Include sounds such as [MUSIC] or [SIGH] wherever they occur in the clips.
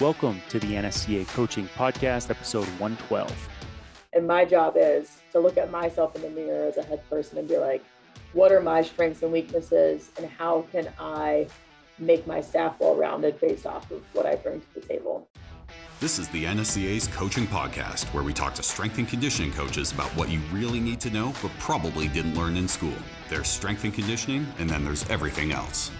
Welcome to the NSCA Coaching Podcast, episode 112. And my job is to look at myself in the mirror as a head person and be like, what are my strengths and weaknesses, and how can I make my staff well rounded based off of what I bring to the table? This is the NSCA's Coaching Podcast, where we talk to strength and conditioning coaches about what you really need to know but probably didn't learn in school. There's strength and conditioning, and then there's everything else.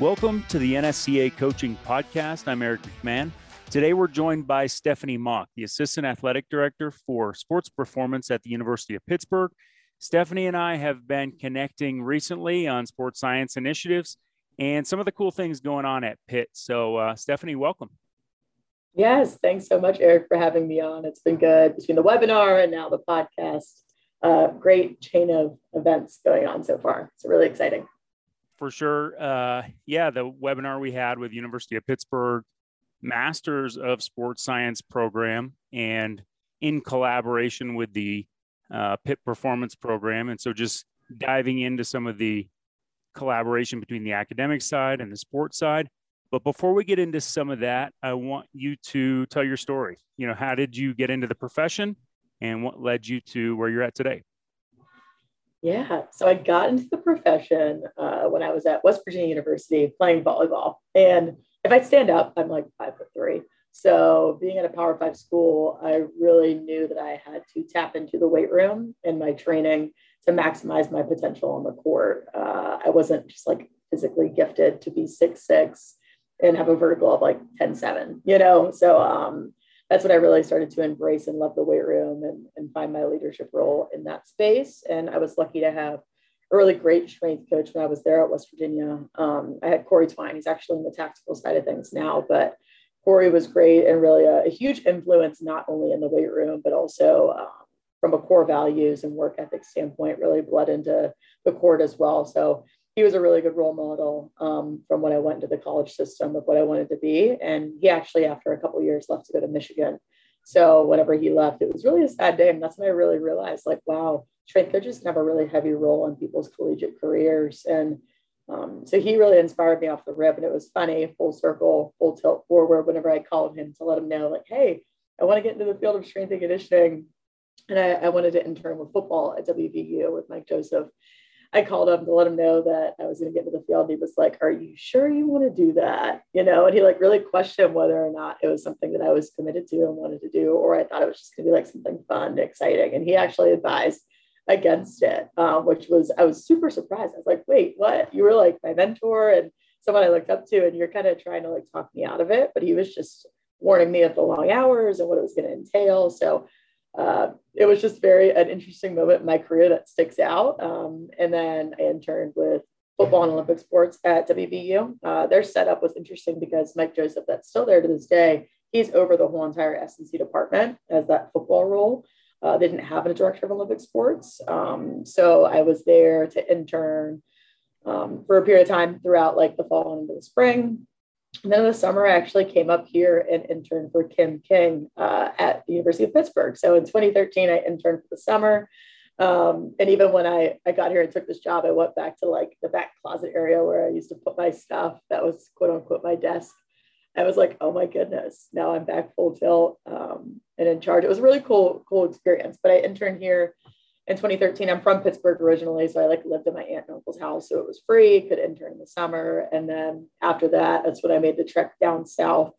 Welcome to the NSCA Coaching Podcast. I'm Eric McMahon. Today we're joined by Stephanie Mock, the Assistant Athletic Director for Sports Performance at the University of Pittsburgh. Stephanie and I have been connecting recently on sports science initiatives and some of the cool things going on at Pitt. So, uh, Stephanie, welcome. Yes, thanks so much, Eric, for having me on. It's been good between the webinar and now the podcast. Uh, great chain of events going on so far. It's really exciting for sure. Uh, yeah, the webinar we had with University of Pittsburgh Masters of Sports Science program, and in collaboration with the uh, Pitt Performance program, and so just diving into some of the collaboration between the academic side and the sports side. But before we get into some of that, I want you to tell your story. You know, how did you get into the profession, and what led you to where you're at today? Yeah, so I got into the profession uh, when I was at West Virginia University playing volleyball. And if I stand up, I'm like five foot three. So being at a Power Five school, I really knew that I had to tap into the weight room in my training to maximize my potential on the court. Uh, I wasn't just like physically gifted to be six six and have a vertical of like 10 7, you know? So um, that's what I really started to embrace and love the weight room and, and find my leadership role in that space. And I was lucky to have a really great strength coach when I was there at West Virginia. Um, I had Corey Twine. He's actually in the tactical side of things now, but Corey was great and really a, a huge influence, not only in the weight room, but also um, from a core values and work ethic standpoint, really bled into the court as well. So he was a really good role model um, from when I went into the college system of what I wanted to be. And he actually, after a couple years, left to go to Michigan. So whenever he left, it was really a sad day. And that's when I really realized, like, wow, strength coaches can have a really heavy role in people's collegiate careers. And um, so he really inspired me off the rip. And it was funny, full circle, full tilt forward, whenever I called him to let him know, like, hey, I want to get into the field of strength and conditioning. And I, I wanted to intern with football at WVU with Mike Joseph. I called him to let him know that I was going to get to the field. He was like, "Are you sure you want to do that?" You know, and he like really questioned whether or not it was something that I was committed to and wanted to do, or I thought it was just going to be like something fun, exciting. And he actually advised against it, um, which was I was super surprised. I was like, "Wait, what? You were like my mentor and someone I looked up to, and you're kind of trying to like talk me out of it." But he was just warning me of the long hours and what it was going to entail. So uh, it was just very an interesting moment in my career that sticks out. Um, and then I interned with football and Olympic sports at WVU. Uh, their setup was interesting because Mike Joseph, that's still there to this day, he's over the whole entire S&C department as that football role. Uh, they didn't have a director of Olympic sports. Um, so I was there to intern um, for a period of time throughout like the fall and into the spring. And then in the summer, I actually came up here and interned for Kim King uh, at the University of Pittsburgh. So in 2013, I interned for the summer. Um, and even when I, I got here and took this job, I went back to like the back closet area where I used to put my stuff. That was quote unquote my desk. I was like, oh my goodness, now I'm back full tilt um, and in charge. It was a really cool, cool experience. But I interned here in 2013 i'm from pittsburgh originally so i like lived in my aunt and uncle's house so it was free could intern in the summer and then after that that's when i made the trek down south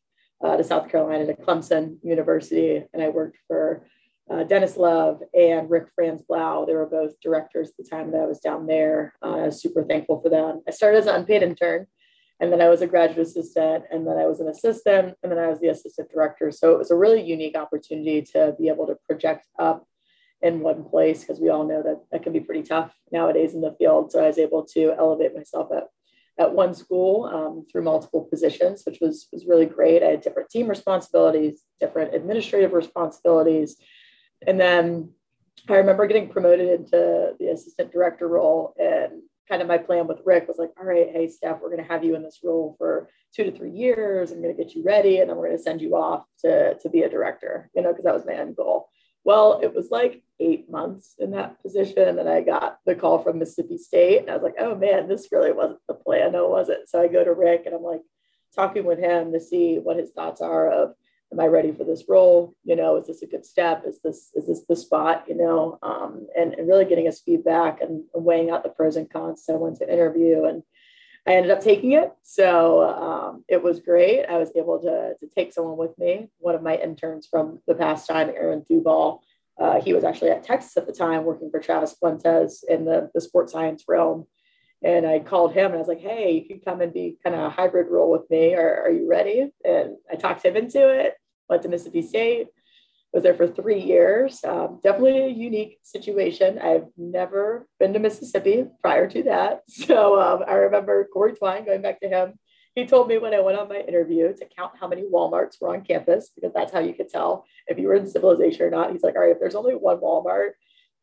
uh, to south carolina to clemson university and i worked for uh, dennis love and rick franz blau. They were both directors at the time that i was down there. Uh, i was super thankful for them. I started as an unpaid intern and then i was a graduate assistant and then i was an assistant and then i was the assistant director. So it was a really unique opportunity to be able to project up in one place because we all know that that can be pretty tough nowadays in the field. So I was able to elevate myself at, at one school um, through multiple positions, which was, was really great. I had different team responsibilities, different administrative responsibilities. And then I remember getting promoted into the assistant director role and kind of my plan with Rick was like, all right, hey, Steph, we're going to have you in this role for two to three years. I'm going to get you ready, and then we're going to send you off to, to be a director, you know, because that was my end goal. Well, it was like eight months in that position. And then I got the call from Mississippi State. And I was like, oh man, this really wasn't the plan. No, was it? So I go to Rick and I'm like, talking with him to see what his thoughts are of am I ready for this role? You know, is this a good step? Is this is this the spot? You know, um, and, and really getting his feedback and weighing out the pros and cons. So I went to interview and I ended up taking it. So um, it was great. I was able to, to take someone with me, one of my interns from the past time, Aaron Duval. Uh, he was actually at Texas at the time working for Travis Fuentes in the, the sports science realm. And I called him and I was like, hey, you can come and be kind of a hybrid role with me. Are, are you ready? And I talked him into it, went to Mississippi State, was there for three years. Um, definitely a unique situation. I've never been to Mississippi prior to that. [LAUGHS] So um, I remember Corey Twine going back to him. He told me when I went on my interview to count how many Walmarts were on campus because that's how you could tell if you were in civilization or not. He's like, all right, if there's only one Walmart,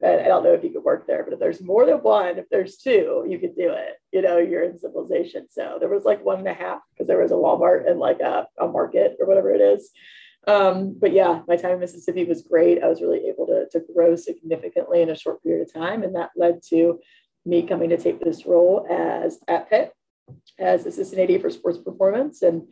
and I don't know if you could work there, but if there's more than one, if there's two, you could do it. You know, you're in civilization. So there was like one and a half because there was a Walmart and like a, a market or whatever it is. Um, but yeah, my time in Mississippi was great. I was really able to, to grow significantly in a short period of time. And that led to me coming to take this role as at Pitt as assistant AD for sports performance. And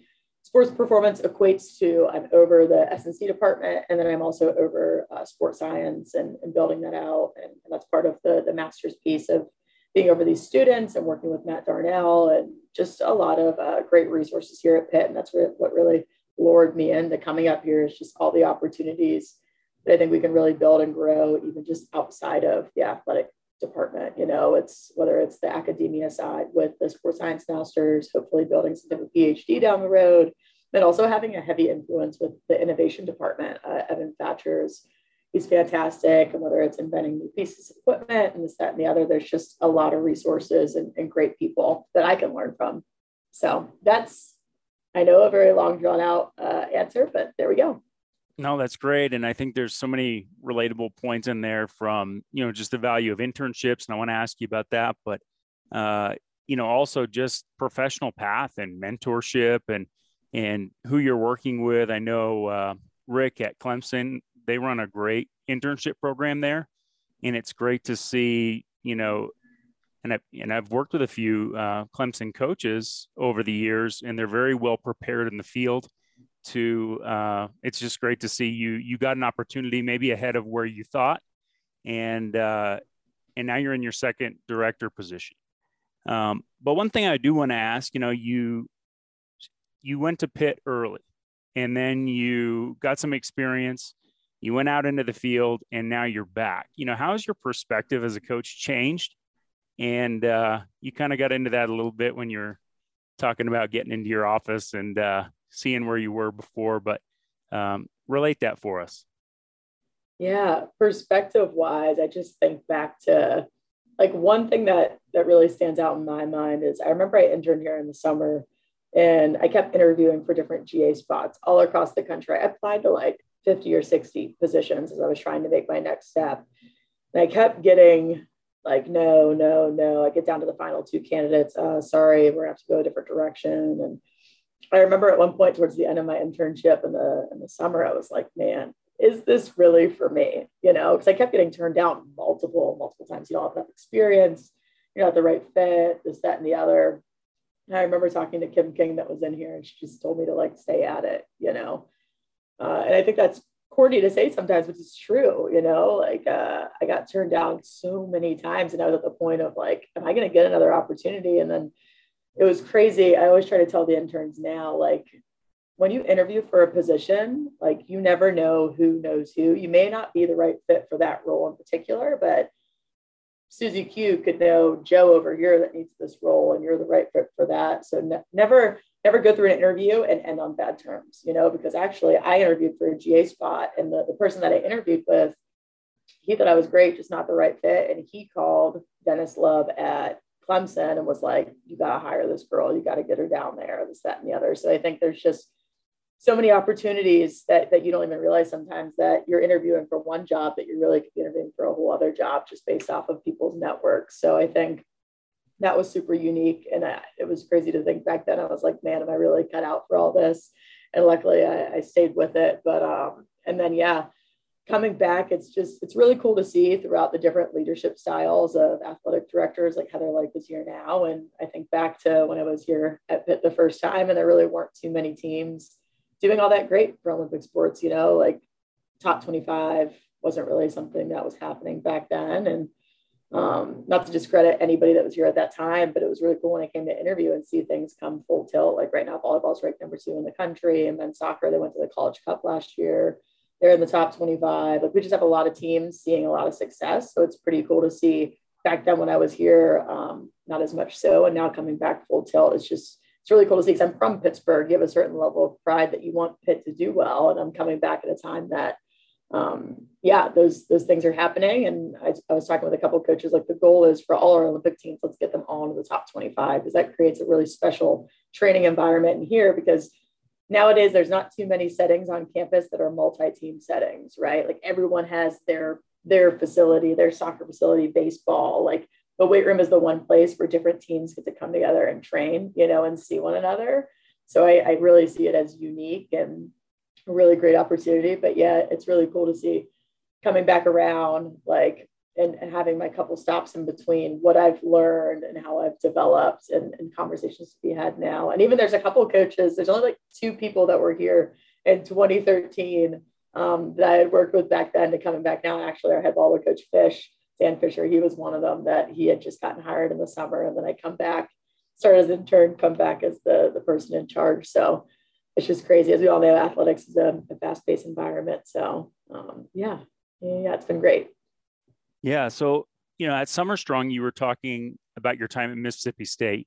sports performance equates to I'm over the S&C department, and then I'm also over uh, sports science and, and, building that out. And, and, that's part of the, the master's piece of being over these students and working with Matt Darnell and just a lot of uh, great resources here at Pitt. And that's what really lured me into coming up here is just all the opportunities that I think we can really build and grow, even just outside of the athletic department. You know, it's whether it's the academia side with the sports science masters, hopefully building some type of PhD down the road, but also having a heavy influence with the innovation department. Uh, Evan Thatcher's, he's fantastic. And whether it's inventing new pieces of equipment and this, that, and the other, there's just a lot of resources and, and great people that I can learn from. So that's, I know, a very long, drawn out uh, answer, but there we go. No, that's great. And I think there's so many relatable points in there from, you know, just the value of internships. And I want to ask you about that. But, uh, you know, also just professional path and mentorship and, and who you're working with. I know uh, Rick at Clemson, they run a great internship program there. And it's great to see, you know, and I've, and I've worked with a few uh, Clemson coaches over the years, and they're very well prepared in the field to uh, it's just great to see you you got an opportunity maybe ahead of where you thought and uh, and now you're in your second director position. Um, but one thing i do want to ask you know you you went to pitt early and then you got some experience you went out into the field and now you're back. You know how has your perspective as a coach changed and uh, you kind of got into that a little bit when you're talking about getting into your office and uh, seeing where you were before, but um, relate that for us. Yeah, perspective wise, I just think back to like one thing that that really stands out in my mind is I remember I interned here in the summer and I kept interviewing for different GA spots all across the country. I applied to like 50 or 60 positions as I was trying to make my next step. And I kept getting like, no, no, no. I get down to the final two candidates. Uh, sorry, we're gonna have to go a different direction. And I remember at one point towards the end of my internship in the in the summer, I was like, man, is this really for me? You know, because I kept getting turned down multiple, multiple times. You don't have enough experience, you're not the right fit, this, that, and the other. And I remember talking to Kim King that was in here, and she just told me to like stay at it, you know. Uh, and I think that's corny to say sometimes, but it's true, you know. Like uh, I got turned down so many times, and I was at the point of like, am I going to get another opportunity? And then it was crazy. I always try to tell the interns now, like when you interview for a position, like you never know who knows who. You may not be the right fit for that role in particular, but Susie Q could know Joe over here that needs this role, and you're the right fit for that. So ne- never, never go through an interview and end on bad terms, you know, because actually I interviewed for a GA spot, and the, the person that I interviewed with, he thought I was great, just not the right fit. And he called Dennis Love at Clemson and was like, you got to hire this girl, you got to get her down there, this, that, and the other. So I think there's just so many opportunities that, that you don't even realize sometimes that you're interviewing for one job that you really could be interviewing for a whole other job just based off of people's networks. So I think that was super unique. And I, it was crazy to think back then. I was like, man, am I really cut out for all this? And luckily I, I stayed with it. But, um, and then, yeah, coming back, it's just it's really cool to see throughout the different leadership styles of athletic directors like Heather Lyke is here now. And I think back to when I was here at Pitt the first time, and there really weren't too many teams doing all that great for Olympic sports, you know, like top 25 wasn't really something that was happening back then. And um, not to discredit anybody that was here at that time, but it was really cool when I came to interview and see things come full tilt. Like right now, volleyball's ranked number two in the country, and then soccer, they went to the College Cup last year they're in the top 25. Like we just have a lot of teams seeing a lot of success. So it's pretty cool to see back then when I was here, um, not as much so. And now coming back full tilt, it's just, it's really cool to see because I'm from Pittsburgh. You have a certain level of pride that you want Pitt to do well. And I'm coming back at a time that, um, yeah, those those things are happening. And I, I was talking with a couple of coaches, like the goal is for all our Olympic teams, let's get them all into the top 25 because that creates a really special training environment in here because nowadays there's not too many settings on campus that are multi-team settings right like everyone has their their facility their soccer facility baseball like the weight room is the one place where different teams get to come together and train you know and see one another so i, I really see it as unique and a really great opportunity but yeah it's really cool to see coming back around like and, and having my couple stops in between what I've learned and how I've developed and, and conversations to be had now. And even there's a couple coaches, there's only like two people that were here in 2013 um, that I had worked with back then to coming back now. Actually, our head volleyball coach Fish, Dan Fisher, he was one of them that he had just gotten hired in the summer. And then I come back, start as an intern, come back as the, the person in charge. So it's just crazy. As we all know, athletics is a, a fast paced environment. So um, yeah, yeah, it's been great. Yeah. So, you know, at Summer Strong, you were talking about your time at Mississippi State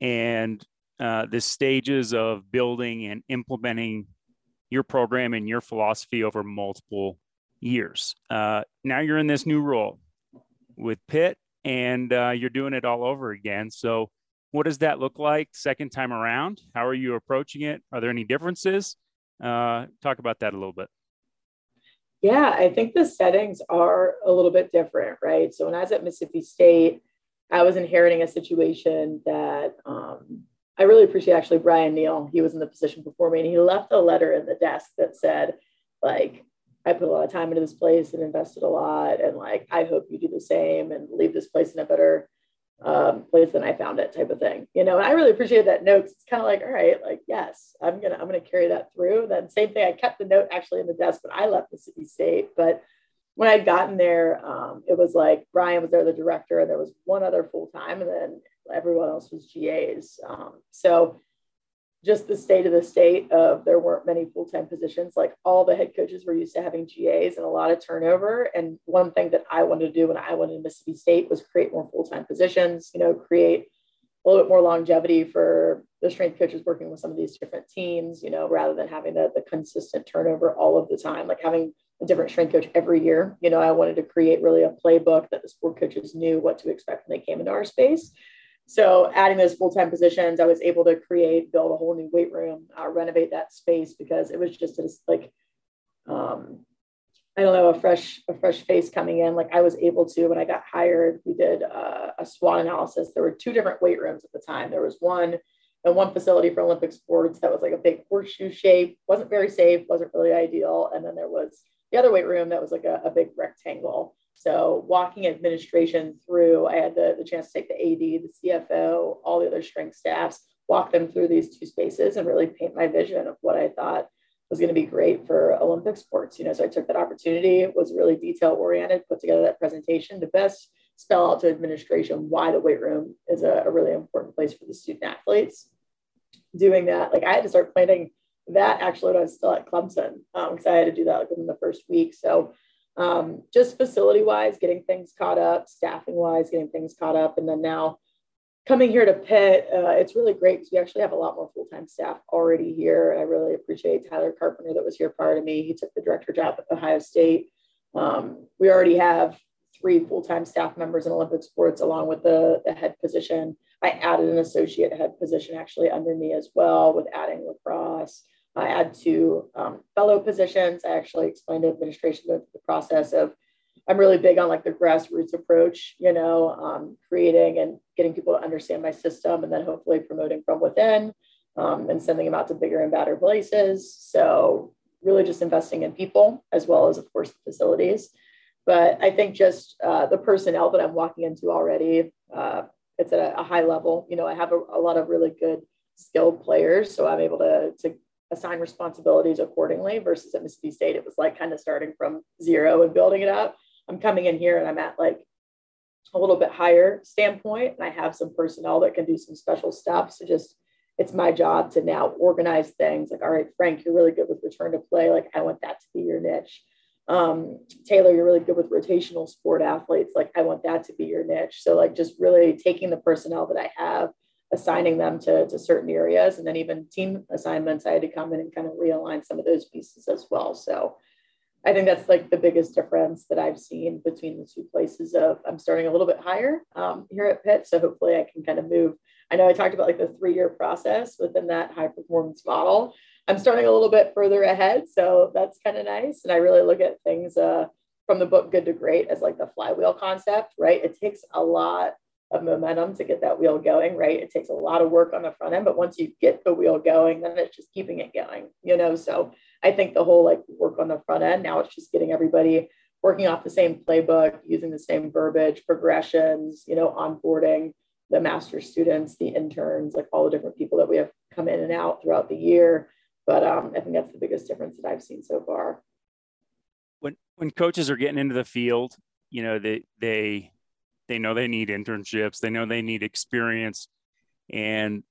and uh, the stages of building and implementing your program and your philosophy over multiple years. Uh, now you're in this new role with Pitt and uh, you're doing it all over again. So, what does that look like second time around? How are you approaching it? Are there any differences? Uh, talk about that a little bit. Yeah, I think the settings are a little bit different, right? So when I was at Mississippi State, I was inheriting a situation that um, I really appreciate actually Brian Neal. He was in the position before me and he left a letter in the desk that said, like, I put a lot of time into this place and invested a lot. And like, I hope you do the same and leave this place in a better um, place than I found it type of thing, you know, and I really appreciate that note. It's kind of like, all right, like, yes, I'm going to, I'm going to carry that through. Then same thing. I kept the note actually in the desk, but I left Mississippi State. But when I'd gotten there, um, it was like Brian was there, the director, and there was one other full time, and then everyone else was GAs. Um, so just the state of the state of there weren't many full-time positions. Like all the head coaches were used to having GAs and a lot of turnover. And one thing that i wanted to do when i went to mississippi state was create more full-time positions you know create a little bit more longevity for the strength coaches working with some of these different teams you know rather than having the, the consistent turnover all of the time. Like having a different strength coach every year you know i wanted to create really a playbook that the sport coaches knew what to expect when they came into our space so adding those full-time positions, I was able to create, build a whole new weight room, uh, renovate that space because it was just a, like, um, I don't know, a fresh, a fresh face coming in. Like I was able to, when I got hired, we did uh, a SWOT analysis. There were two different weight rooms at the time. There was one and one facility for Olympic sports that was like a big horseshoe shape, wasn't very safe, wasn't really ideal. And then there was the other weight room that was like a, a big rectangle. So walking administration through, I had the, the chance to take the AD, the CFO, all the other strength staffs, walk them through these two spaces and really paint my vision of what I thought was going to be great for Olympic sports. You know, so I took that opportunity, was really detail oriented, put together that presentation to best spell out to administration why the weight room is a, a really important place for the student athletes. Doing that, like I had to start planning that actually when I was still at Clemson because um, I had to do that like, within the first week. So um, just facility wise, getting things caught up, staffing wise, getting things caught up. And then now coming here to Pitt, uh, it's really great because we actually have a lot more full time staff already here. I really appreciate Tyler Carpenter that was here prior to me. He took the director job at Ohio State. Um, we already have three full time staff members in Olympic sports, along with the, the head position. I added an associate head position actually under me as well, with adding lacrosse. I add two um, fellow positions. I actually explained to administration the, the, process of I'm really big on like the grassroots approach, you know, um, creating and getting people to understand my system and then hopefully promoting from within um, and sending them out to bigger and better places. So really just investing in people as well as, of course, the facilities. But I think just uh, the personnel that I'm walking into already, uh, it's at a, a, high level. You know, I have a, a, lot of really good skilled players, so I'm able to, to assign responsibilities accordingly versus at Mississippi State, it was like kind of starting from zero and building it up. I'm coming in here and I'm at like a little bit higher standpoint and I have some personnel that can do some special stuff. So just it's my job to now organize things like, all right, Frank, you're really good with return to play. Like, I want that to be your niche. Um, Taylor, you're really good with rotational sport athletes. Like, I want that to be your niche. So, like, just really taking the personnel that I have, assigning them to, to certain areas, and then even team assignments, I had to come in and kind of realign some of those pieces as well. So, I think that's like the biggest difference that I've seen between the two places of I'm starting a little bit higher um, here at Pitt. So hopefully I can kind of move. I know I talked about like the three-year process within that high performance model. I'm starting a little bit further ahead. So that's kind of nice. And I really look at things uh, from the book Good to Great as like the flywheel concept, right? It takes a lot of momentum to get that wheel going, right? It takes a lot of work on the front end, but once you get the wheel going, then it's just keeping it going, you know? So I think the whole like work on the front end, now it's just getting everybody working off the same playbook, using the same verbiage, progressions, you know, onboarding the master students, the interns, like all the different people that we have come in and out throughout the year. But um, I think that's the biggest difference that I've seen so far. When when coaches are getting into the field, you know, they they they know they need internships, they know they need experience. And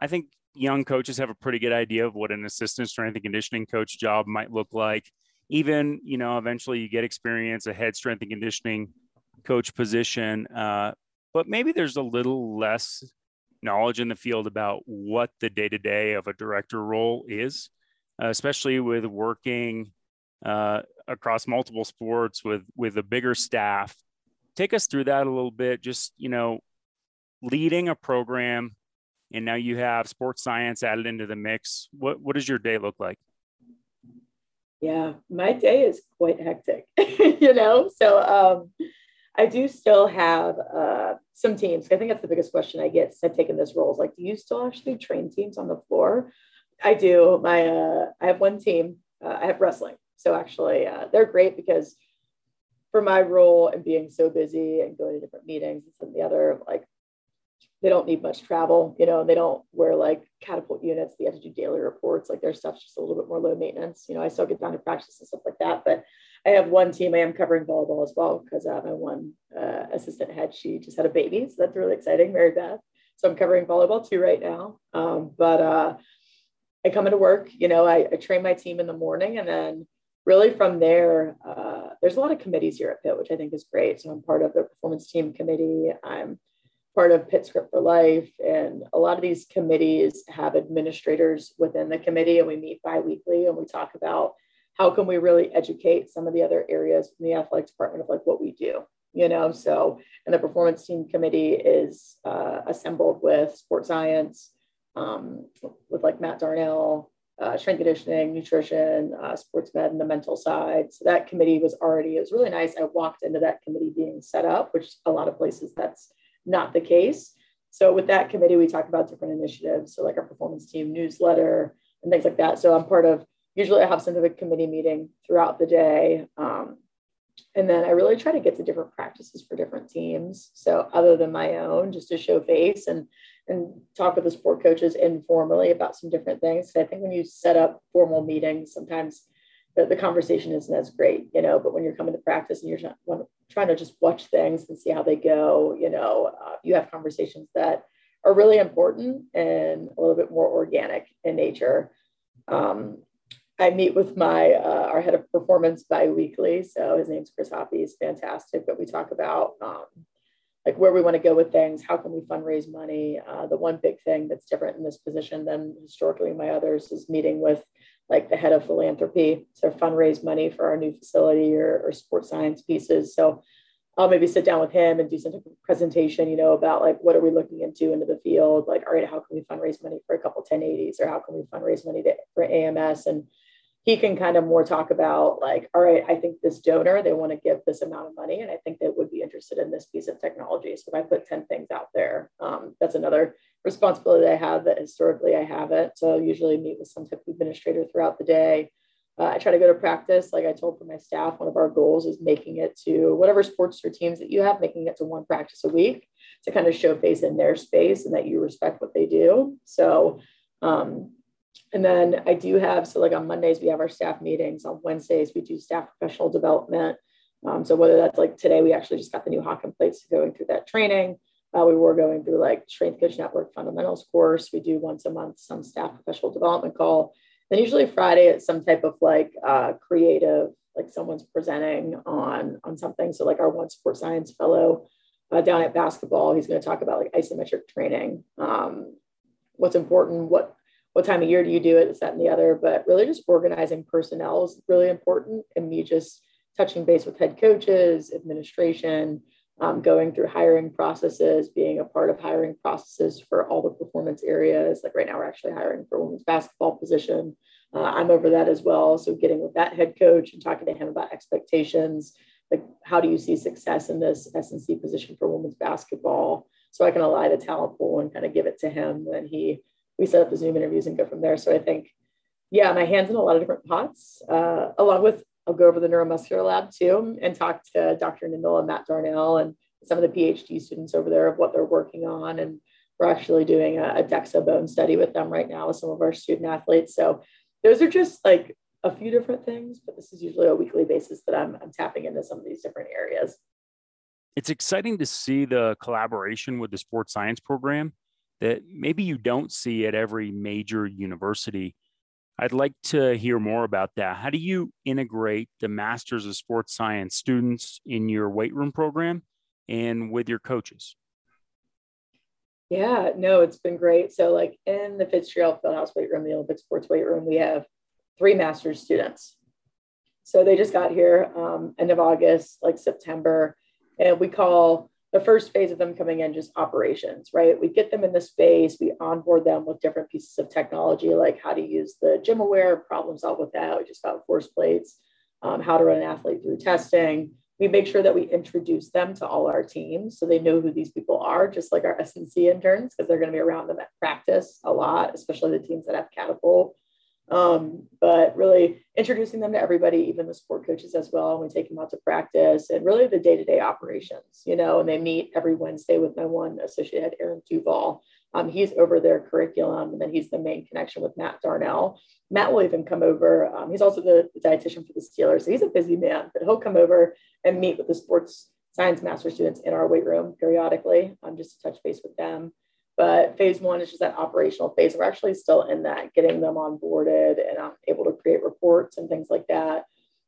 I think young coaches have a pretty good idea of what an assistant strength and conditioning coach job might look like. Even, you know, eventually you get experience, a head strength and conditioning coach position. Uh, but maybe there's a little less knowledge in the field about what the day to day of a director role is, uh, especially with working uh, across multiple sports with with a bigger staff take us through that a little bit. Just you know, leading a program, and now you have sports science added into the mix. What what does your day look like? Yeah, my day is quite hectic. [LAUGHS] you know, so um, I do still have uh, some teams. I think that's the biggest question I get since I've taken this role. Is like, do you still actually train teams on the floor? I do. My uh, I have one team. Uh, I have wrestling. So actually, uh, they're great because for my role and being so busy and going to different meetings and the other, like they don't need much travel, you know, they don't wear like catapult units. They have to do daily reports. Like their stuff's just a little bit more low maintenance. You know, I still get down to practice and stuff like that. But I have one team I am covering volleyball as well because uh, my one uh, assistant head, she just had a baby. So that's really exciting, Mary Beth. So I'm covering volleyball too right now. Um, but uh, I come into work, you know, I, I train my team in the morning and then really from there, uh, there's a lot of committees here at Pitt, which I think is great. So I'm part of the performance team committee. I'm part of Pitt Script for Life. And a lot of these committees have administrators within the committee, and we meet bi-weekly and we talk about how can we really educate some of the other areas in the athletic department of like what we do you know so and the performance team committee is uh, assembled with sports science um, with like matt darnell uh, strength conditioning, nutrition, uh, sports med, and the mental side. So that committee was already, it was really nice. I walked into that committee being set up, which a lot of places that's not the case. So with that committee, we talk about different initiatives. So like our performance team newsletter and things like that. So I'm part of, usually I have some of a committee meeting throughout the day. Um, and then I really try to get to different practices for different teams. So other than my own, just to show face and and talk with the sport coaches informally about some different things. I think when you set up formal meetings, sometimes the, the conversation isn't as great, you know, but when you're coming to practice and you're trying, to just watch things and see how they go, you know, uh, you have conversations that are really important and a little bit more organic in nature. Um, I meet with my uh, our head of performance bi-weekly. So his name's Chris Hoppy. He's fantastic. But we talk about um, like where we want to go with things. How can we fundraise money? Uh, the one big thing that's different in this position than historically my others is meeting with like the head of philanthropy to fundraise money for our new facility or, or sports science pieces. So I'll maybe sit down with him and do some presentation, you know, about like what are we looking into into the field? Like, all right, how can we fundraise money for a couple 1080s or how can we fundraise money to, for AMS? And he can kind of more talk about like, all right, I think this donor, they want to give this amount of money and I think they would be interested in this piece of technology. So if I put 10 things out there, um, that's another responsibility I have that historically I haven't. So I usually meet with some type of administrator throughout the day. uh, I try to go to practice. Like I told for my staff, one of our goals is making it to whatever sports or teams that you have, making it to one practice a week to kind of show face in their space and that you respect what they do. So, um, and then I do have, so like on Mondays, we have our staff meetings. On Wednesdays, we do staff professional development. Um, so whether that's like today, we actually just got the new Hawkin plates going through that training. Uh, we were going through like Strength Coach Network fundamentals course. We do once a month some staff professional development call. Then usually Friday it's some type of like uh, creative, like someone's presenting on on something. So like our one sports science fellow uh, down at basketball, he's going to talk about like isometric training, um, what's important, what what time of year do you do it, that, and the other. But really just organizing personnel is really important. And me just touching base with head coaches, administration, um, going through hiring processes, being a part of hiring processes for all the performance areas. Like right now, we're actually hiring for women's basketball position. Uh, I'm over that as well. So getting with that head coach and talking to him about expectations, like how do you see success in this SNC position for women's basketball? So I can ally the talent pool and kind of give it to him. Then he, we set up the Zoom interviews and go from there. So I think, yeah, my hands in a lot of different pots, uh, along with I'll go over the neuromuscular lab too and talk to Dr. Nindl and Matt Darnell and some of the PhD students over there of what they're working on. And we're actually doing a, a DEXA bone study with them right now with some of our student athletes. So those are just like a few different things, but this is usually a weekly basis that I'm, I'm tapping into some of these different areas. It's exciting to see the collaboration with the sports science program that maybe you don't see at every major university. I'd like to hear more about that. How do you integrate the Masters of Sports Science students in your weight room program and with your coaches? Yeah, no, it's been great. So, like in the Fitzgerald Fieldhouse weight room, the Olympic sports weight room, we have three master's students. So they just got here um, end of August, like September, and we call the first phase of them coming in just operations, right? We get them in the space, we onboard them with different pieces of technology, like how to use the GymAware, problem solve with that. We just got force plates, um, how to run an athlete through testing. We make sure that we introduce them to all our teams so they know who these people are, just like our SNC interns, because they're going to be around them at practice a lot, especially the teams that have catapult um, but really introducing them to everybody, even the sport coaches as well. And we take them out to practice and really the day to day operations, you know, and they meet every Wednesday with my one associate Aaron Duval. Um, he's over their curriculum, and then he's the main connection with Matt Darnell. Matt will even come over. Um, he's also the, the dietitian for the Steelers, so he's a busy man, but he'll come over and meet with the sports science master students in our weight room periodically, um, just to touch base with them. But phase one is just that operational phase. We're actually still in that, getting them onboarded and I'm able to create reports and things like that.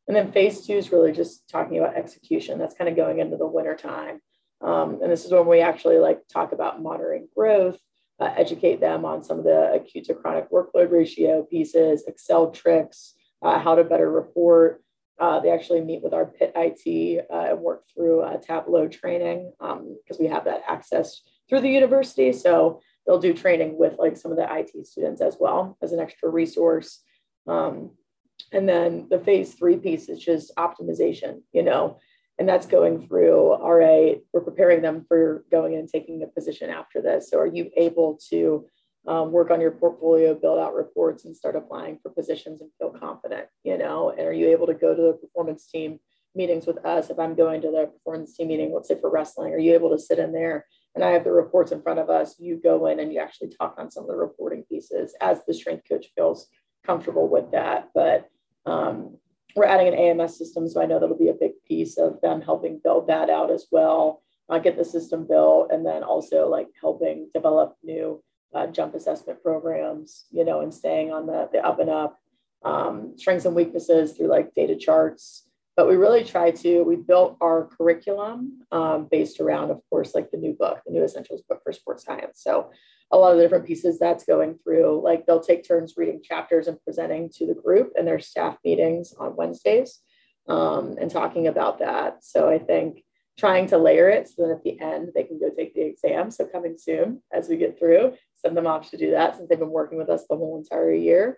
And then phase two is really just talking about execution. That's kind of going into the winter time. Um, and this is when we actually like talk about monitoring growth, uh, educate them on some of the acute to chronic workload ratio pieces, Excel tricks, uh, how to better report. Uh, they actually meet with our Pitt IT uh, and work through Tableau training because um, we have that access through the university. So they'll do training with like some of the IT students as well as an extra resource. Um, and then the phase three piece is just optimization, you know, and that's going through, right, we're preparing them for going in and taking a position after this. So are you able to um, work on your portfolio, build out reports and start applying for positions and feel confident, you know, and are you able to go to the performance team meetings with us? If I'm going to the performance team meeting, let's say for wrestling, are you able to sit in there and I have the reports in front of us, you go in and you actually talk on some of the reporting pieces as the strength coach feels comfortable with that. But um, we're adding an AMS system, so I know that'll be a big piece of them helping build that out as well, uh, get the system built, and then also like helping develop new uh, jump assessment programs, you know, and staying on the, the up and up, um, strengths and weaknesses through like data charts, but we really try to we built our curriculum um, based around of course like the new book the new essentials book for sports science. So a lot of the different pieces that's going through like they'll take turns reading chapters and presenting to the group and their staff meetings on wednesdays um, and talking about that. So i think trying to layer it so that at the end they can go take the exam so coming soon as we get through send them off to do that since they've been working with us the whole entire year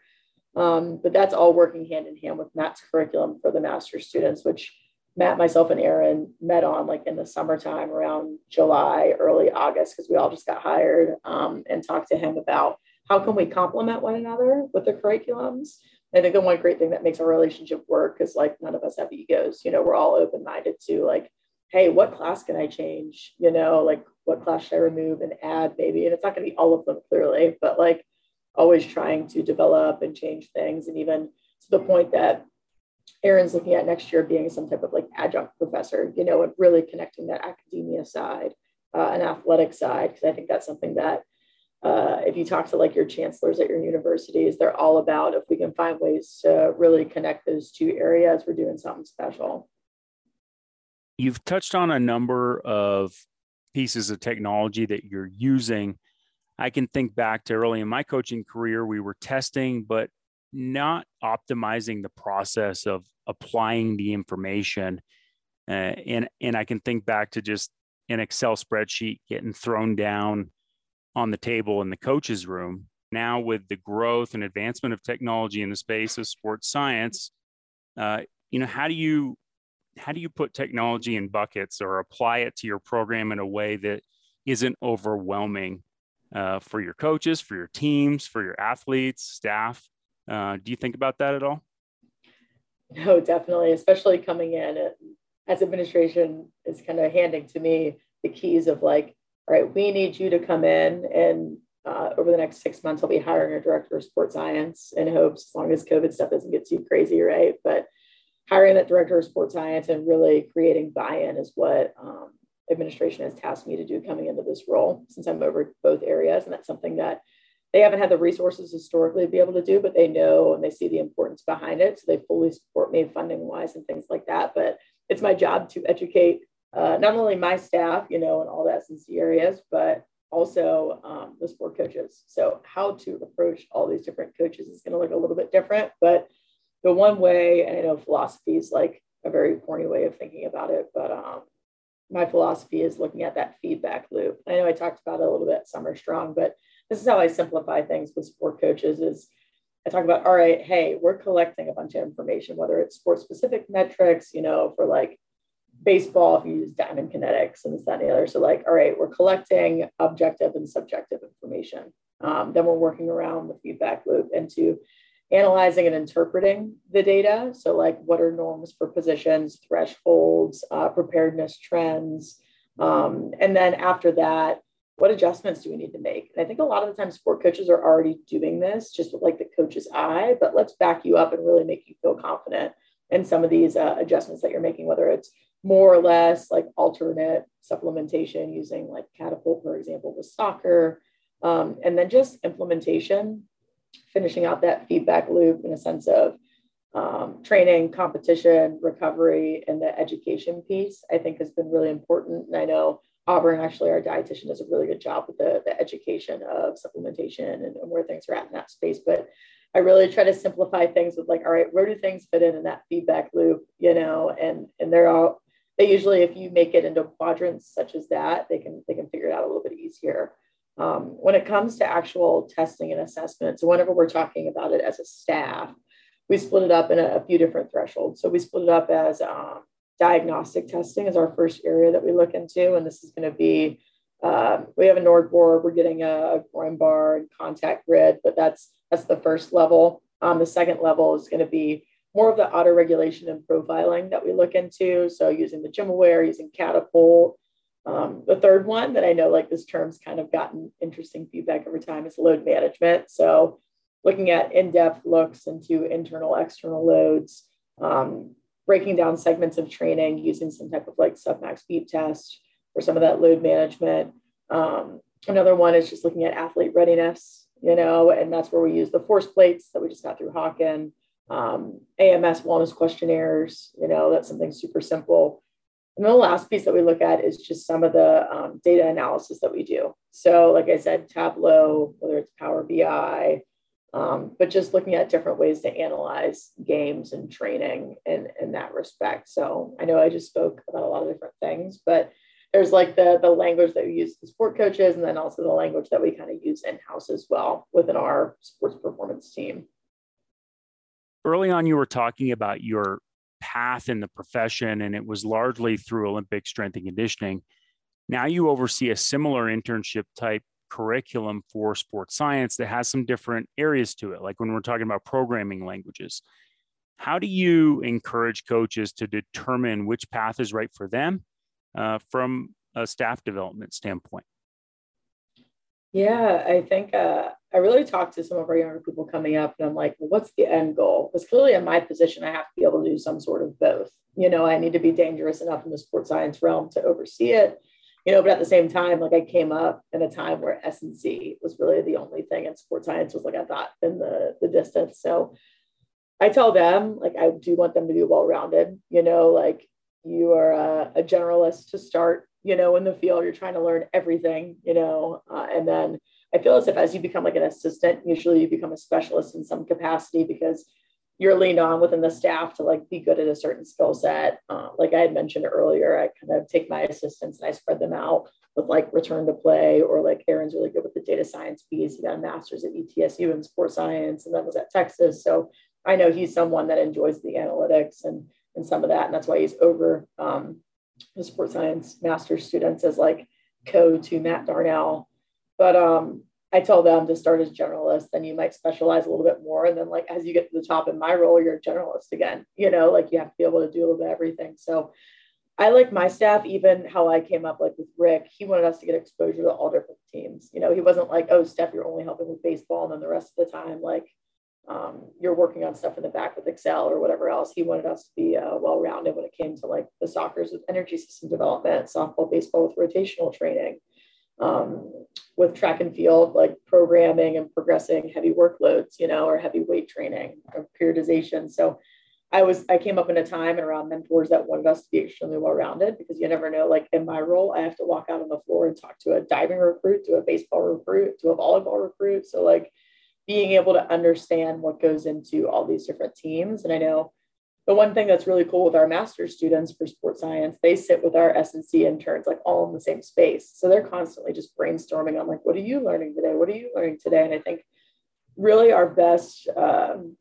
um, but that's all working hand in hand with Matt's curriculum for the master's students, which Matt, myself, and Aaron met on like in the summertime around July, early August, because we all just got hired um, and talked to him about how can we complement one another with the curriculums I think the one great thing that makes our relationship work is like none of us have egos. You know, we're all open minded to like, hey, what class can I change? You know, like what class should I remove and add maybe? And it's not going to be all of them clearly, but like always trying to develop and change things. And even to the point that Aaron's looking at next year being some type of like adjunct professor, you know, and really connecting that academia side uh, and athletic side, because I think that's something that uh, if you talk to like your chancellors at your universities, they're all about if we can find ways to really connect those two areas, we're doing something special. You've touched on a number of pieces of technology that you're using. I can think back to early in my coaching career, we were testing, but not optimizing the process of applying the information. Uh, and, and I can think back to just an Excel spreadsheet getting thrown down on the table in the coach's room. Now, with the growth and advancement of technology in the space of sports science, uh, you know, how do you how do you put technology in buckets or apply it to your program in a way that isn't overwhelming uh, for your coaches, for your teams, for your athletes, staff? Uh, do you think about that at all? No, definitely, especially coming in as administration is kind of handing to me the keys of like all right, we need you to come in and uh, over the next six months, I'll be hiring a director of sports science in hopes, as long as COVID stuff doesn't get too crazy, right? But hiring that director of sports science and really creating buy-in is what um, administration has tasked me to do coming into this role since I'm over both areas. And that's something that they haven't had the resources historically to be able to do, but they know and they see the importance behind it. So they fully support me funding wise and things like that. But it's my job to educate uh, not only my staff, you know, and all that the SNC areas, but also um, the sport coaches. So how to approach all these different coaches is going to look a little bit different. But the one way, and I know philosophy is like a very corny way of thinking about it, but um, my philosophy is looking at that feedback loop. I know I talked about it a little bit summer strong, but this is how I simplify things with sport coaches is I talk about, all right, hey, we're collecting a bunch of information, whether it's sport specific metrics, you know, for like baseball if you use diamond kinetics and this, that, and the other. So like, all right, we're collecting objective and subjective information. Um, then we're working around the feedback loop into analyzing and interpreting the data. So like, what are norms for positions, thresholds, uh, preparedness trends? Um, and then after that, what adjustments do we need to make? And I think a lot of the time sport coaches are already doing this just with like the coach's eye, but let's back you up and really make you feel confident in some of these uh, adjustments that you're making, whether it's more or less like alternate supplementation using like catapult, for example, with soccer. Um, and then just implementation, finishing out that feedback loop in a sense of um, training, competition, recovery, and the education piece, I think has been really important. And I know Auburn, actually, our dietitian does a really good job with the, the education of supplementation and, and where things are at in that space. But I really try to simplify things with like, all right, where do things fit in in that feedback loop, you know, and and they're all they usually, if you make it into quadrants such as that, they can they can figure it out a little bit easier. Um, when it comes to actual testing and assessment, so whenever we're talking about it as a staff, we split it up in a, a few different thresholds. So we split it up as um, diagnostic testing is our first area that we look into, and this is going to be um, we have a Nord board, we're getting a, a bar and contact grid, but that's that's the first level. Um, the second level is going to be more of the auto regulation and profiling that we look into. So using the GymAware, using Catapult. Um, the third one that I know like this term's kind of gotten interesting feedback over time is load management. So looking at in-depth looks into internal, external loads, um, breaking down segments of training using some type of like submax beep test for some of that load management. Um, another one is just looking at athlete readiness, you know, and that's where we use the force plates that we just got through Hawkin um, AMS wellness questionnaires. You know, that's something super simple. And the last piece that we look at is just some of the um, data analysis that we do. So, like I said, Tableau, whether it's Power BI, um, but just looking at different ways to analyze games and training in, in that respect. So, I know I just spoke about a lot of different things, but there's like the, the language that we use as sport coaches, and then also the language that we kind of use in house as well within our sports performance team early on you were talking about your path in the profession and it was largely through olympic strength and conditioning now you oversee a similar internship type curriculum for sports science that has some different areas to it, like when we're talking about programming languages. How do you encourage coaches to determine which path is right for them uh, from a staff development standpoint? Yeah, I think uh, I really talked to some of our younger people coming up, and I'm like, well, what's the end goal? Because clearly, in my position, I have to be able to do some sort of both. You know, I need to be dangerous enough in the sports science realm to oversee it. You know, but at the same time, like I came up in a time where S and C was really the only thing, and sports science was like I thought in the the distance. So I tell them like I do want them to be well rounded. You know, like you are a, a generalist to start you know, in the field, you're trying to learn everything, you know, uh, and then I feel as if as you become like an assistant, usually you become a specialist in some capacity because you're leaned on within the staff to like be good at a certain skill set. Uh, like I had mentioned earlier, I kind of take my assistants and I spread them out with like return to play, or like Aaron's really good with the data science piece. He got a master's at ETSU in sports science and then was at Texas. So I know he's someone that enjoys the analytics and and some of that, and that's why he's over um, the sports science master's students as like co to Matt Darnell. But um, I tell them to start as generalists, then you might specialize a little bit more. And then like as you get to the top in my role, you're a generalist again, you know, like you have to be able to do a little bit of everything. So I like my staff, even how I came up like with Rick, he wanted us to get exposure to all different teams. You know, he wasn't like, oh, Steph, you're only helping with baseball. And then the rest of the time, like um, you're working on stuff in the back with Excel or whatever else. He wanted us to be uh, well rounded when it came to like the soccer's with energy system development, softball, baseball with rotational training, um, with track and field, like programming and progressing heavy workloads, you know, or heavy weight training or periodization. So I was, I came up in a time and around mentors that wanted us to be extremely well rounded because you never know, like in my role, I have to walk out on the floor and talk to a diving recruit, to a baseball recruit, to a volleyball recruit. So, like, being able to understand what goes into all these different teams. And I know the one thing that's really cool with our master's students for sports science, they sit with our S&C interns like all in the same space. So they're constantly just brainstorming on like, what are you learning today? What are you learning today? And I think really our best um,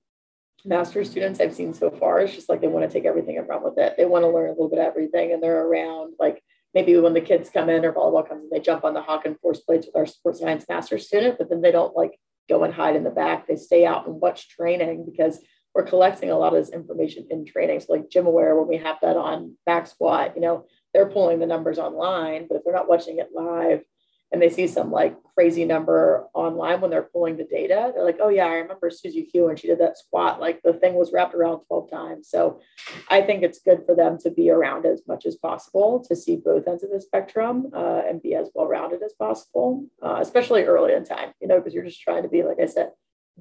master's students I've seen so far is just like they want to take everything and run with it. They want to learn a little bit of everything and they're around like maybe when the kids come in or volleyball comes in, they jump on the Hawkin force plates with our sports science master's student, but then they don't like go and hide in the back. They stay out and watch training because we're collecting a lot of this information in training. So like GymAware, when we have that on back squat, you know, they're pulling the numbers online, but if they're not watching it live, and they see some like crazy number online when they're pulling the data, they're like, oh yeah, I remember Susie Q when she did that squat, like the thing was wrapped around 12 times. So I think it's good for them to be around as much as possible to see both ends of the spectrum uh, and be as well rounded as possible, uh, especially early in time, you know, because you're just trying to be, like I said,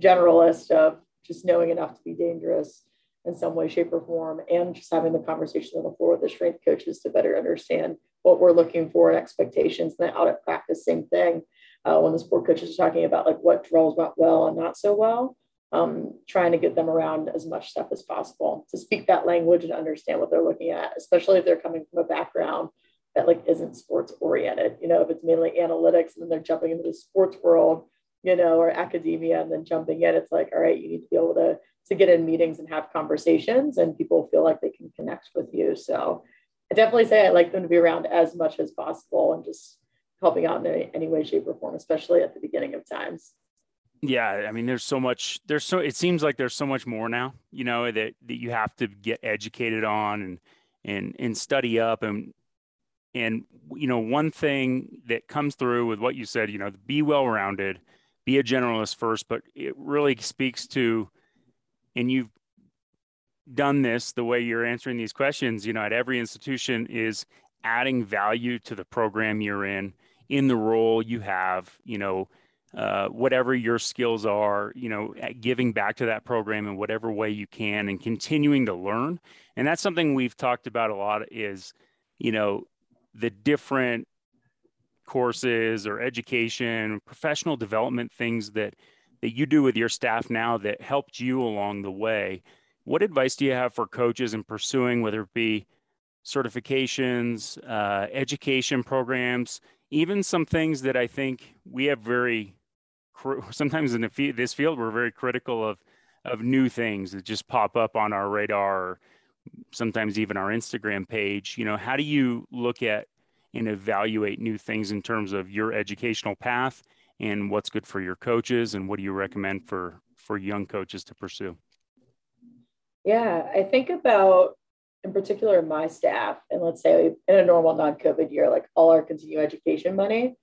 generalist of just knowing enough to be dangerous in some way, shape, or form, and just having the conversation on the floor with the strength coaches to better understand what we're looking for and expectations. And then out practice, same thing. Uh, when the sport coaches are talking about like what drills went well and not so well, um, trying to get them around as much stuff as possible to speak that language and understand what they're looking at, especially if they're coming from a background that like isn't sports oriented. You know, if it's mainly analytics and then they're jumping into the sports world, you know, or academia and then jumping in, it's like, all right, you need to be able to to get in meetings and have conversations and people feel like they can connect with you. So I definitely say I like them to be around as much as possible and just helping out in any, any way, shape, or form, especially at the beginning of times. Yeah, I mean, there's so much. There's so it seems like there's so much more now. You know that that you have to get educated on and and and study up and and you know one thing that comes through with what you said. You know, be well rounded, be a generalist first, but it really speaks to, and you've done this the way you're answering these questions, you know, at every institution is adding value to the program you're in, in the role you have, you know, uh, whatever your skills are, you know, giving back to that program in whatever way you can and continuing to learn. And that's something we've talked about a lot is, you know, the different courses or education, professional development things that that you do with your staff now that helped you along the way what advice do you have for coaches in pursuing, whether it be certifications, uh, education programs, even some things that I think we have very [LAUGHS] sometimes in the, this field we're very critical of of new things that just pop up on our radar, sometimes even our Instagram page. You know, how do you look at and evaluate new things in terms of your educational path and what's good for your coaches and what do you recommend for for young coaches to pursue? Yeah, I think about in particular my staff, and let's say in a normal non-COVID year, like all our continuing education money,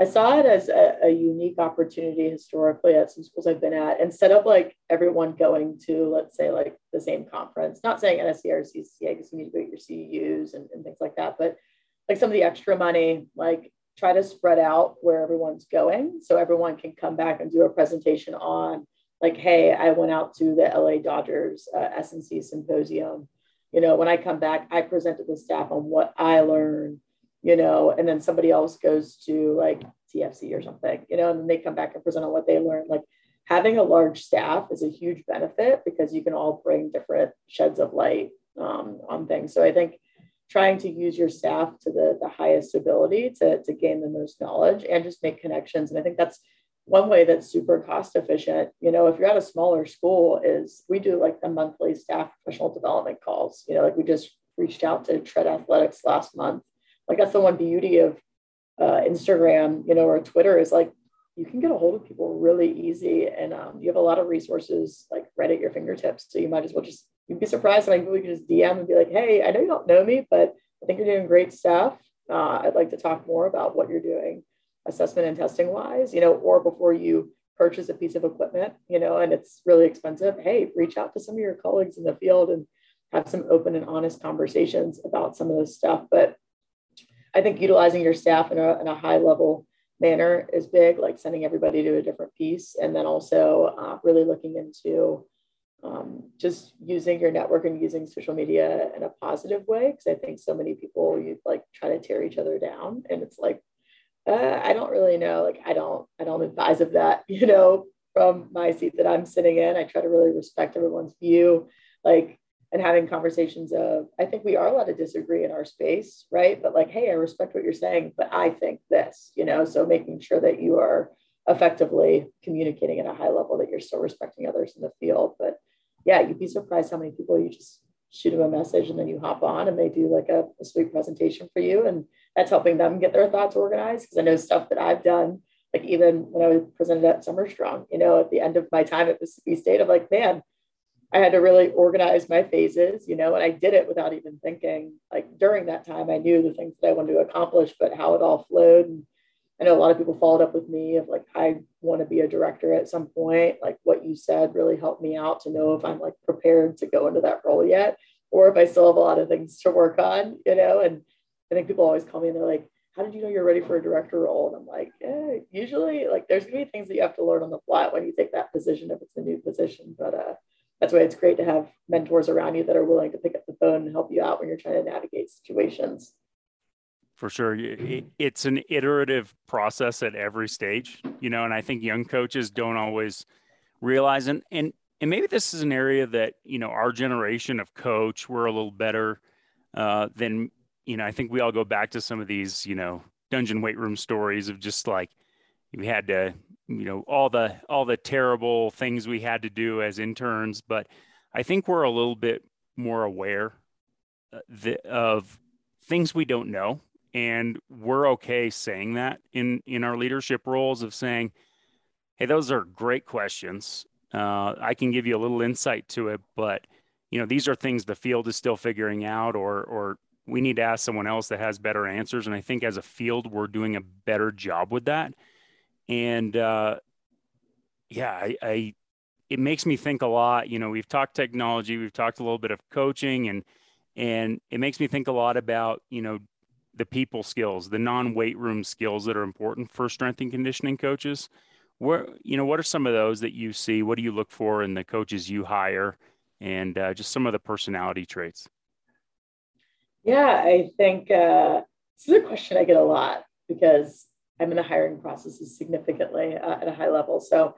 I saw it as a, a, unique opportunity historically at some schools I've been at. Instead of like everyone going to, let's say, like the same conference, not saying NSCA or CCA because you need to go get your CEUs and, and things like that, but like some of the extra money, like try to spread out where everyone's going so everyone can come back and do a presentation on like hey i went out to the la dodgers uh, S&C symposium. You know when i come back i present to the staff on what i learned you know and then somebody else goes to like tfc or something you know and then they come back and present on what they learned. Like having a large staff is a huge benefit because you can all bring different sheds of light um, on things. So i think trying to use your staff to the, the highest ability to, to gain the most knowledge and just make connections. And I think that's one way that's super cost efficient. You know, if you're at a smaller school, is we do like the monthly staff professional development calls. You know, like we just reached out to Tread Athletics last month. Like that's the one beauty of uh, Instagram, you know, or Twitter is like you can get a hold of people really easy, and um, you have a lot of resources like right at your fingertips. So you might as well just you'd be surprised how many people just DM and be like, hey, I know you don't know me, but I think you're doing great stuff. Uh, I'd like to talk more about what you're doing assessment and testing wise, you know, or before you purchase a piece of equipment, you know, and it's really expensive. Hey, reach out to some of your colleagues in the field and have some open and honest conversations about some of this stuff. But I think utilizing your staff in a, in a high level manner is big, like sending everybody to a different piece. And then also uh, really looking into um, just using your network and using social media in a positive way because i think so many people you like try to tear each other down and it's like uh, i don't really know. Like i don't i don't advise of that [LAUGHS] you know from my seat that i'm sitting in. I try to really respect everyone's view. Like and having conversations of i think we are allowed to disagree in our space right? But like hey i respect what you're saying but i think this you know? So making sure that you are effectively communicating at a high level that you're still respecting others in the field. But yeah, you'd be surprised how many people you just shoot them a message and then you hop on and they do like a, a sweet presentation for you. And that's helping them get their thoughts organized. Cause I know stuff that I've done, like even when I was presented at Summer Strong, you know, at the end of my time at Mississippi State, I'm like, man, I had to really organize my phases, you know, and I did it without even thinking. Like during that time, I knew the things that I wanted to accomplish, but how it all flowed and I know a lot of people followed up with me of like, I want to be a director at some point. Like what you said really helped me out to know if I'm like prepared to go into that role yet, or if I still have a lot of things to work on, you know. And I think people always call me and they're like, how did you know you're ready for a director role? And I'm like, eh, usually like there's gonna be things that you have to learn on the fly when you take that position if it's a new position. But uh, that's why it's great to have mentors around you that are willing to pick up the phone and help you out when you're trying to navigate situations for sure. It's an iterative process at every stage, you know, and I think young coaches don't always realize and and and maybe this is an area that you know our generation of coach we're a little better uh, than you know. I think we all go back to some of these you know dungeon weight room stories of just like we had to you know all the all the terrible things we had to do as interns, but I think we're a little bit more aware uh, of things we don't know and we're okay saying that in in our leadership roles of saying hey those are great questions. Uh, i can give you a little insight to it but you know these are things the field is still figuring out or or we need to ask someone else that has better answers. And i think as a field we're doing a better job with that. And uh, yeah I, I it makes me think a lot you know we've talked technology we've talked a little bit of coaching and and it makes me think a lot about you know the people skills, the non-weight room skills that are important for strength and conditioning coaches. Where you know what are some of those that you see? What do you look for in the coaches you hire, and uh, just some of the personality traits? Yeah, I think uh, this is a question I get a lot because I'm in the hiring processes significantly uh, at a high level. So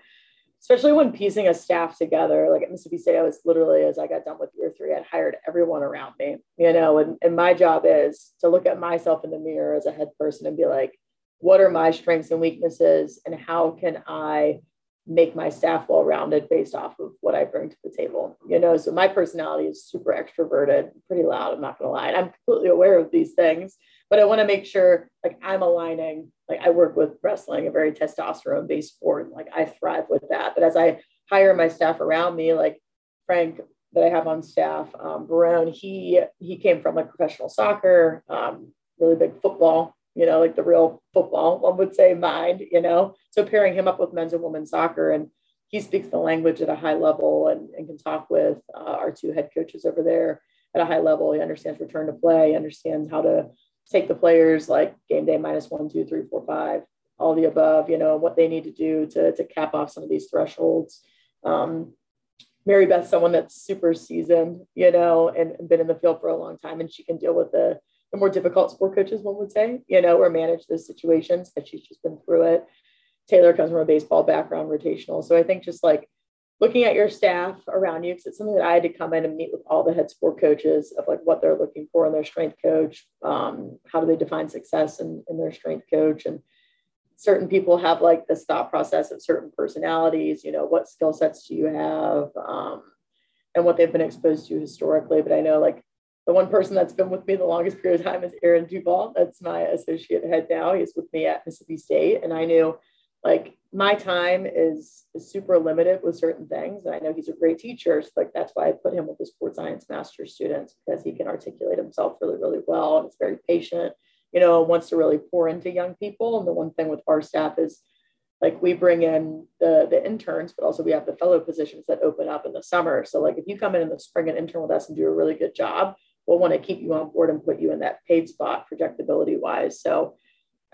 especially when piecing a staff together. Like at Mississippi State, I was literally, as I got done with year three, I'd hired everyone around me, you know, and, and my job is to look at myself in the mirror as a head person and be like, what are my strengths and weaknesses and how can I make my staff well rounded based off of what I bring to the table. You know, so my personality is super extroverted, pretty loud. I'm not going to lie. And I'm completely aware of these things. But I want to make sure like I'm aligning. Like I work with wrestling, a very testosterone based sport. Like I thrive with that. But as I hire my staff around me, like Frank that I have on staff, um, Barone, he he came from like professional soccer, um, really big football, you know, like the real football, one would say mind, you know. So pairing him up with men's and women's soccer and he speaks the language at a high level and, and can talk with uh, our two head coaches over there at a high level. He understands return to play, understands how to take the players like game day minus one, two, three, four, five, all the above, you know, what they need to do to, to cap off some of these thresholds. Um, Mary Beth, someone that's super seasoned, you know, and been in the field for a long time, and she can deal with the, the more difficult sport coaches, one would say, you know, or manage those situations because she's just been through it. Taylor comes from a baseball background, rotational. So I think just like looking at your staff around you because it's something that I had to come in and meet with all the head sport coaches of like what they're looking for in their strength coach. Um, how do they define success in, in their strength coach? And certain people have like this thought process of certain personalities, you know, what skill sets do you have um, and what they've been exposed to historically. But I know like the one person that's been with me the longest period of time is Aaron Duval. That's my associate head now. He's with me at Mississippi State. And I knew like my time is, is super limited with certain things. And I know he's a great teacher. So like that's why I put him with the sports science master students because he can articulate himself really, really well and is very patient, you know, wants to really pour into young people. And the one thing with our staff is like we bring in the the interns, but also we have the fellow positions that open up in the summer. So like if you come in in the spring and intern with us and do a really good job, we'll want to keep you on board and put you in that paid spot projectability wise. So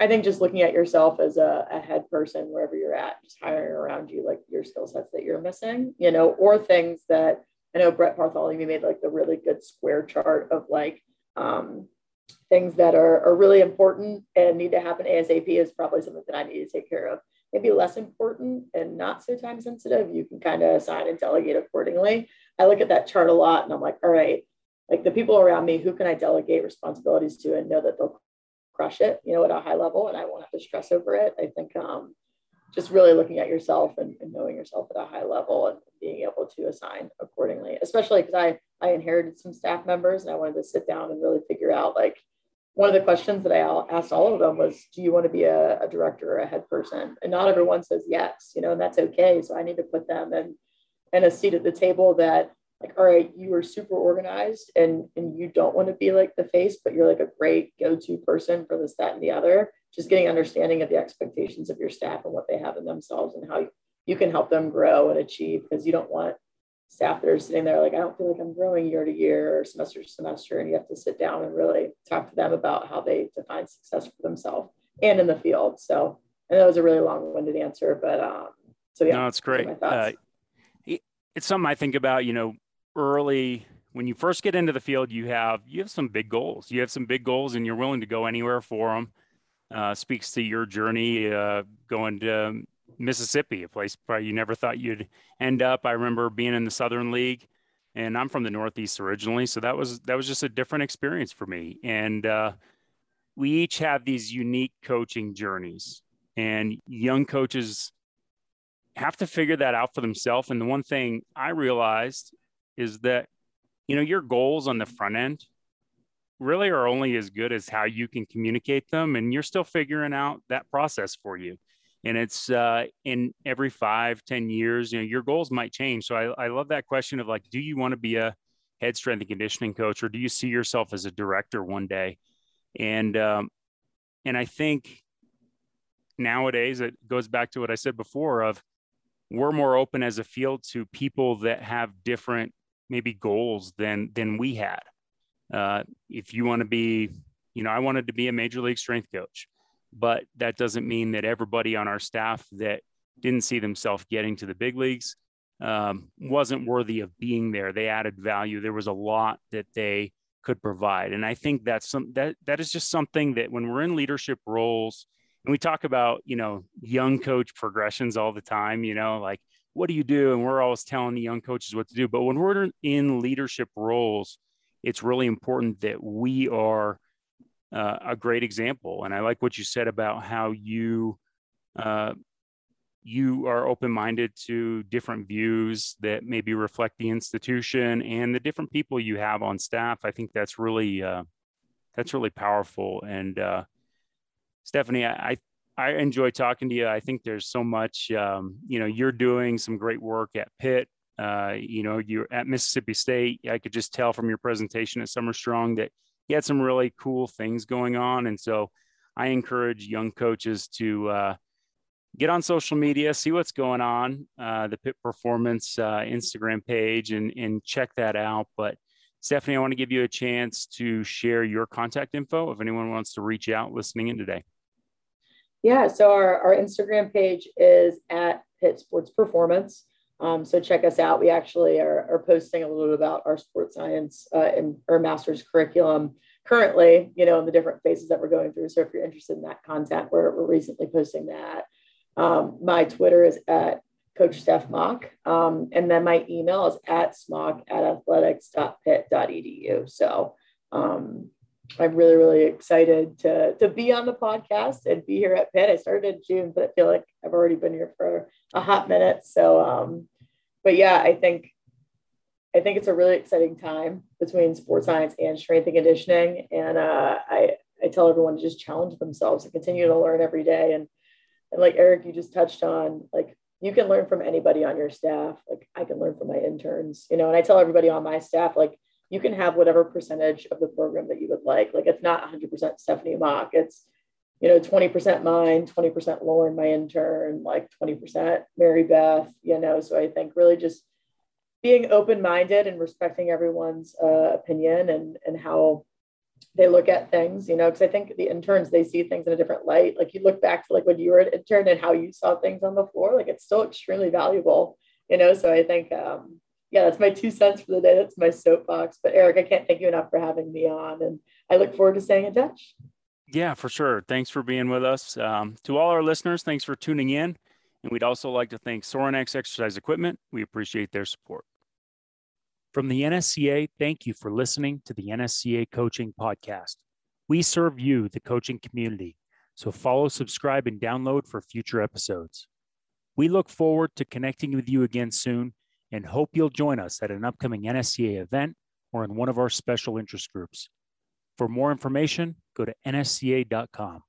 I think just looking at yourself as a, a, head person wherever you're at, just hiring around you like your skill sets that you're missing, you know, or things that I know Brett Bartholomew made like the really good square chart of like um, things that are, are really important and need to happen ASAP is probably something that I need to take care of. Maybe less important and not so time sensitive. You can kind of assign and delegate accordingly. I look at that chart a lot and I'm like, all right, like the people around me, who can I delegate responsibilities to and know that they'll crush it, you know, at a high level and I won't have to stress over it. I think um, just really looking at yourself and, and, knowing yourself at a high level and being able to assign accordingly, especially because I, I inherited some staff members and I wanted to sit down and really figure out like, one of the questions that I asked all of them was, do you want to be a, a director or a head person? And not everyone says yes, you know, and that's okay. So I need to put them in, in a seat at the table that like all right you are super organized and and you don't want to be like the face but you're like a great go-to person for this that and the other. Just getting understanding of the expectations of your staff and what they have in themselves and how you, you can help them grow and achieve because you don't want staff that are sitting there like i don't feel like i'm growing year to year or semester to semester and you have to sit down and really talk to them about how they define success for themselves and in the field. So and that was a really long-winded answer but um so yeah no it's great. uh, it's something i think about you know early when you first get into the field, you have you have some big goals. You have some big goals, and you're willing to go anywhere for them. Uh, speaks to your journey uh, going to Mississippi, a place probably you never thought you'd end up. I remember being in the Southern League, and I'm from the Northeast originally, so that was that was just a different experience for me. And uh, we each have these unique coaching journeys, and young coaches have to figure that out for themselves. And the one thing I realized is that you know your goals on the front end really are only as good as how you can communicate them and you're still figuring out that process for you. And it's uh, in every five ten years you know your goals might change. So I, I love that question of like do you want to be a head strength and conditioning coach or do you see yourself as a director one day? And um, and i think nowadays it goes back to what i said before of we're more open as a field to people that have different maybe goals than than we had. Uh, if you want to be, you know, I wanted to be a major league strength coach, but that doesn't mean that everybody on our staff that didn't see themselves getting to the big leagues um, wasn't worthy of being there. They added value. There was a lot that they could provide, and I think that's some that that is just something that when we're in leadership roles, and we talk about you know young coach progressions all the time. You know, like what do you do? And we're always telling the young coaches what to do. But when we're in leadership roles, it's really important that we are uh, a great example. And I like what you said about how you uh, you are open minded to different views that maybe reflect the institution and the different people you have on staff. I think that's really uh, that's really powerful. And uh, Stephanie, I I enjoy talking to you. I think there's so much. Um, you know, you're doing some great work at Pitt. Uh, you know, you're at Mississippi State. I could just tell from your presentation at Summer Strong that you had some really cool things going on. And so, I encourage young coaches to uh, get on social media, see what's going on, uh, the Pitt Performance uh, Instagram page, and and check that out. But Stephanie, I want to give you a chance to share your contact info if anyone wants to reach out listening in today. Yeah, so our, our Instagram page is at Pitt Sports Performance. Um, so check us out. We actually are, are, posting a little bit about our sports science uh, and our master's curriculum currently, you know, in the different phases that we're going through. So if you're interested in that content, we're, we're recently posting that. Um, my Twitter is at Coach Steph Mock. Um, and then my email is at smock at athletics.pitt.edu. So um, I'm really, really excited to, to be on the podcast and be here at Pitt. I started in June, but I feel like I've already been here for a hot minute. So, um, but yeah, I think I think it's a really exciting time between sports science and strength and conditioning. And uh, I, I tell everyone to just challenge themselves and continue to learn every day. And, and like Eric, you just touched on, like you can learn from anybody on your staff. Like I can learn from my interns, you know, and I tell everybody on my staff, like you can have whatever percentage of the program that you would like. Like it's not 100% Stephanie Mock. It's, you know, 20% mine, 20% Lauren, my intern, like 20% Mary Beth, you know. So I think really just being open-minded and respecting everyone's uh, opinion and and how they look at things, you know, because I think the interns they see things in a different light. Like you look back to like when you were an intern and how you saw things on the floor, like it's still extremely valuable, you know. So I think um, yeah, that's my two cents for the day. That's my soapbox. But Eric, I can't thank you enough for having me on, and I look forward to staying in touch. Yeah, for sure. Thanks for being with us. Um, to all our listeners, thanks for tuning in. And we'd also like to thank Sorinex Exercise Equipment. We appreciate their support. From the NSCA, thank you for listening to the NSCA Coaching Podcast. We serve you, the coaching community, so follow, subscribe, and download for future episodes. We look forward to connecting with you again soon and hope you'll join us at an upcoming NSCA event or in one of our special interest groups. For more information, go to nsca.com.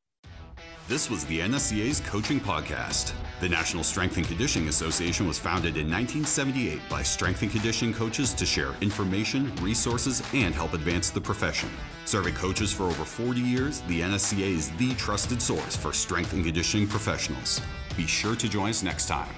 This was the NSCA's Coaching Podcast. The National Strength and Conditioning Association was founded in 1978 by strength and conditioning coaches to share information, resources, and help advance the profession. Serving coaches for over 40 years, the NSCA is the trusted source for strength and conditioning professionals. Be sure to join us next time.